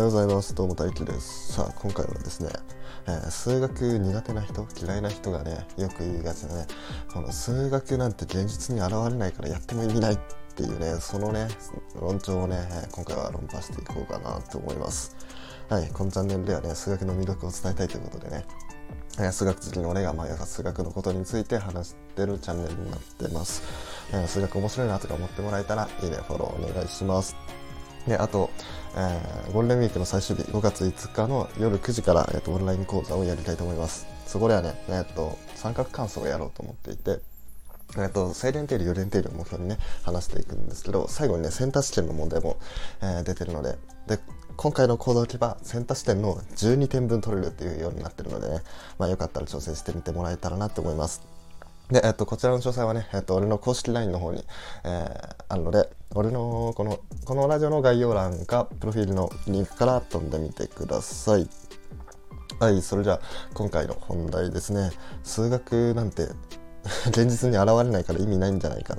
ようございますどうも大輝ですさあ今回はですね、えー、数学苦手な人嫌いな人がねよく言いがちなねこの数学なんて現実に現れないからやっても意味ないっていうねそのね論調をね今回は論破していこうかなと思いますはいこのチャンネルではね数学の魅力を伝えたいということでね数学好きの俺が毎朝数学のことについて話してるチャンネルになってます。数学面白いなとか思ってもらえたらいいね、フォローお願いします。で、あと、えー、ゴールデンウィークの最終日、5月5日の夜9時から、えーと、オンライン講座をやりたいと思います。そこではね、えーと、三角関数をやろうと思っていて、えっと、正連定理、余連定理を目標にね、話していくんですけど、最後にね、センター試験の問題も、えー、出てるので、で、今回の行動を置けば、センター試験の12点分取れるっていうようになってるのでね、まあよかったら挑戦してみてもらえたらなと思います。で、えっと、こちらの詳細はね、えっと、俺の公式 LINE の方に、えー、あるので、俺の、この、このラジオの概要欄か、プロフィールのリンクから飛んでみてください。はい、それじゃあ、今回の本題ですね。数学なんて 現実に現れないから意味ないんじゃないか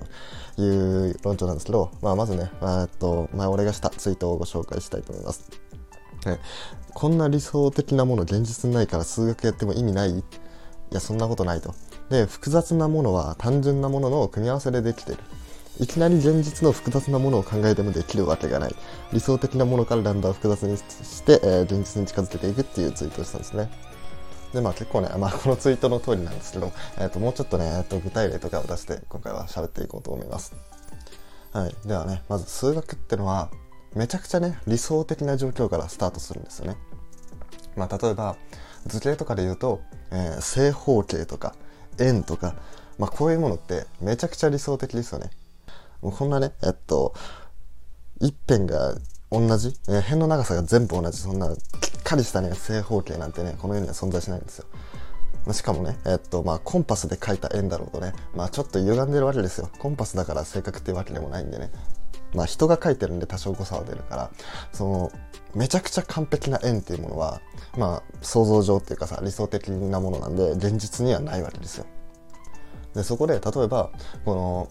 という論調なんですけど、まあ、まずね、えっと、まあ、俺がしたツイートをご紹介したいと思います。はい、こんな理想的なもの現実にないから数学やっても意味ない？いや、そんなことないと。で複雑なものは単純なものの組み合わせでできてるいきなり現実の複雑なものを考えてもできるわけがない。理想的なものからだんだん複雑にして、えー、現実に近づけていくっていうツイートをしたんですね。でまあ結構ね、まあ、このツイートの通りなんですけど、えー、ともうちょっとね、えー、と具体例とかを出して今回は喋っていこうと思います。はい。ではねまず数学ってのはめちゃくちゃね理想的な状況からスタートするんですよね。まあ例えば図形とかで言うと、えー、正方形とか円とか、まあ、こういうものってめちゃくちゃ理想的ですよね。こんなね、えっと、一辺が同じ、えー、辺の長さが全部同じ、そんなきっかりしたね、正方形なんてね、この世には存在しないんですよ。しかもね、えっと、まあ、コンパスで書いた円だろうとね、まあ、ちょっと歪んでるわけですよ。コンパスだから正確っていうわけでもないんでね。まあ、人が書いてるんで多少誤差は出るから、その、めちゃくちゃ完璧な円っていうものは、まあ、想像上っていうかさ、理想的なものなんで、現実にはないわけですよ。で、そこで、例えば、この、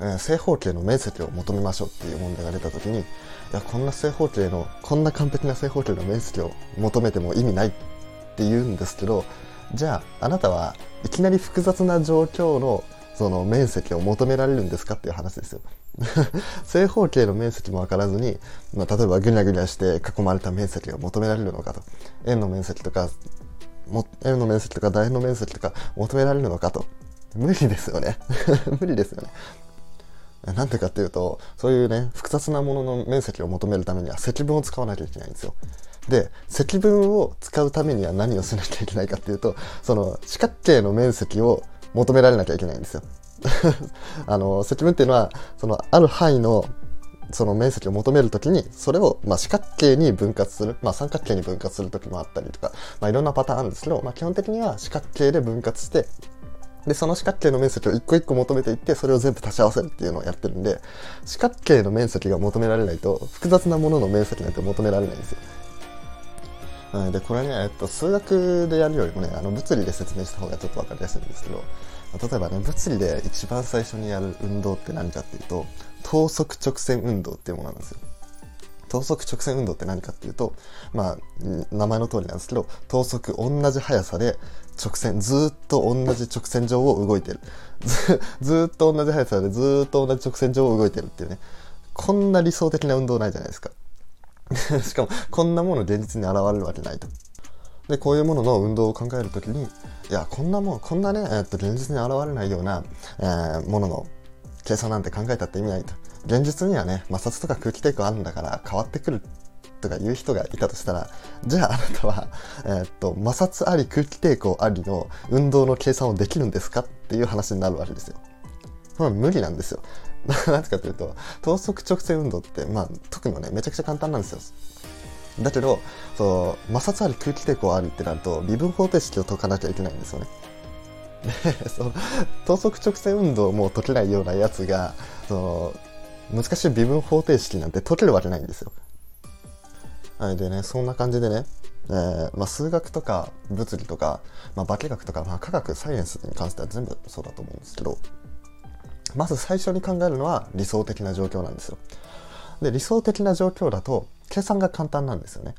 えー、正方形の面積を求めましょうっていう問題が出た時に、いや、こんな正方形の、こんな完璧な正方形の面積を求めても意味ないって言うんですけど、じゃあ、あなたはいきなり複雑な状況のその面積を求められるんですかっていう話ですよ。正方形の面積も分からずに、まあ、例えばぐにゃぐにゃして囲まれた面積が求められるのかと。円の面積とか円の面積とか楕円の面積とか求められるのかと。無理ですよね。無理ですよね。なんでかっていうとそういうね複雑なものの面積を求めるためには積分を使わなきゃいけないんですよ。で積分を使うためには何をしなきゃいけないかっていうとその四角形の面積を求められなきゃいけないんですよ。あの積分っていうのはそのある範囲のその面積を求めるときにそれをまあ四角形に分割する、まあ、三角形に分割するときもあったりとか、まあ、いろんなパターンあるんですけど、まあ、基本的には四角形で分割してでその四角形の面積を一個一個求めていってそれを全部足し合わせるっていうのをやってるんで四角形の面積が求められないと複雑なものの面積なんて求められないんですよ。でこれね、えっと、数学でやるよりもねあの物理で説明した方がちょっと分かりやすいんですけど例えばね物理で一番最初にやる運動って何かっていうと等速直線運動っていうものなんですよ。等速直線運動って何かっていうと、まあ、名前の通りなんですけど、等速同じ速さで直線、ずっと同じ直線上を動いてる。ずっと同じ速さでずっと同じ直線上を動いてるっていうね。こんな理想的な運動ないじゃないですか。しかも、こんなもの現実に現れるわけないと。で、こういうものの運動を考えるときに、いや、こんなもん、こんなね、えっと、現実に現れないような、えー、ものの計算なんて考えたって意味ないと。現実にはね、摩擦とか空気抵抗あるんだから変わってくるとか言う人がいたとしたら、じゃああなたは、えー、っと、摩擦あり空気抵抗ありの運動の計算をできるんですかっていう話になるわけですよ。これは無理なんですよ。なぜかというと、等速直線運動って、まあ、解くのね、めちゃくちゃ簡単なんですよ。だけど、そう、摩擦あり空気抵抗ありってなると、微分方程式を解かなきゃいけないんですよね。で、その、等速直線運動も解けないようなやつが、その、難しい微分方程式なんて解けるわけないんですよ。はい、でね、そんな感じでね、えー、まあ、数学とか物理とか、まあ、化学とか、まあ、科学、サイエンスに関しては全部そうだと思うんですけど、まず最初に考えるのは理想的な状況なんですよ。で、理想的な状況だと、計算が簡単なんですよね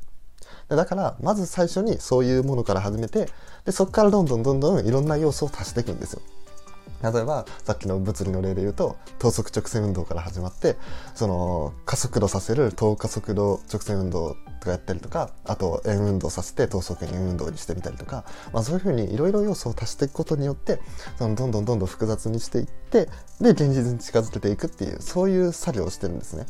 だからまず最初にそういうものから始めてでそこからどんどんどんどんいろんな要素を足していくんですよ例えばさっきの物理の例で言うと等速直線運動から始まってその加速度させる等加速度直線運動とかやったりとかあと円運動させて等速円運動にしてみたりとか、まあ、そういうふうにいろいろ要素を足していくことによってそのどんどんどんどん複雑にしていってで現実に近づけていくっていうそういう作業をしてるんですね。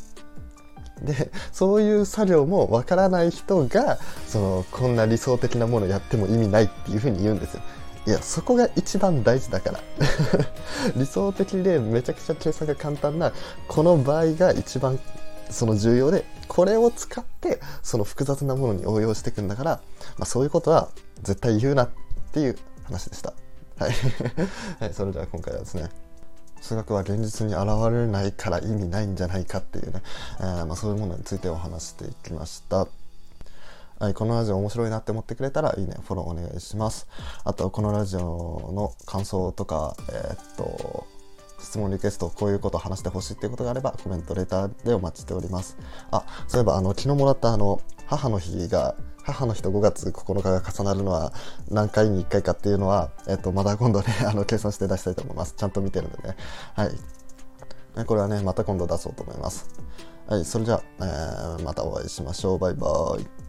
でそういう作業もわからない人がそのこんな理想的なものやっても意味ないっていうふうに言うんですよ。いやそこが一番大事だから。理想的でめちゃくちゃ計算が簡単なこの場合が一番その重要でこれを使ってその複雑なものに応用していくんだから、まあ、そういうことは絶対言うなっていう話でした。はい、はい、それでは今回はですね数学は現実に現れないから意味ないんじゃないかっていうね、えー、まあ、そういうものについてお話していきました。はい、このラジオ面白いなって思ってくれたらいいね、フォローお願いします。あと、このラジオの感想とか、えー、っと、質問リクエスト、こういうことを話してほしいっていうことがあれば、コメント、レターでお待ちしております。あ、そういえば、あの、昨日もらったあの、母の日が、母の日と5月9日が重なるのは何回に1回かっていうのは、えっと、まだ今度ね、あの、計算して出したいと思います。ちゃんと見てるんでね。はい。これはね、また今度出そうと思います。はい、それじゃあ、えー、またお会いしましょう。バイバーイ。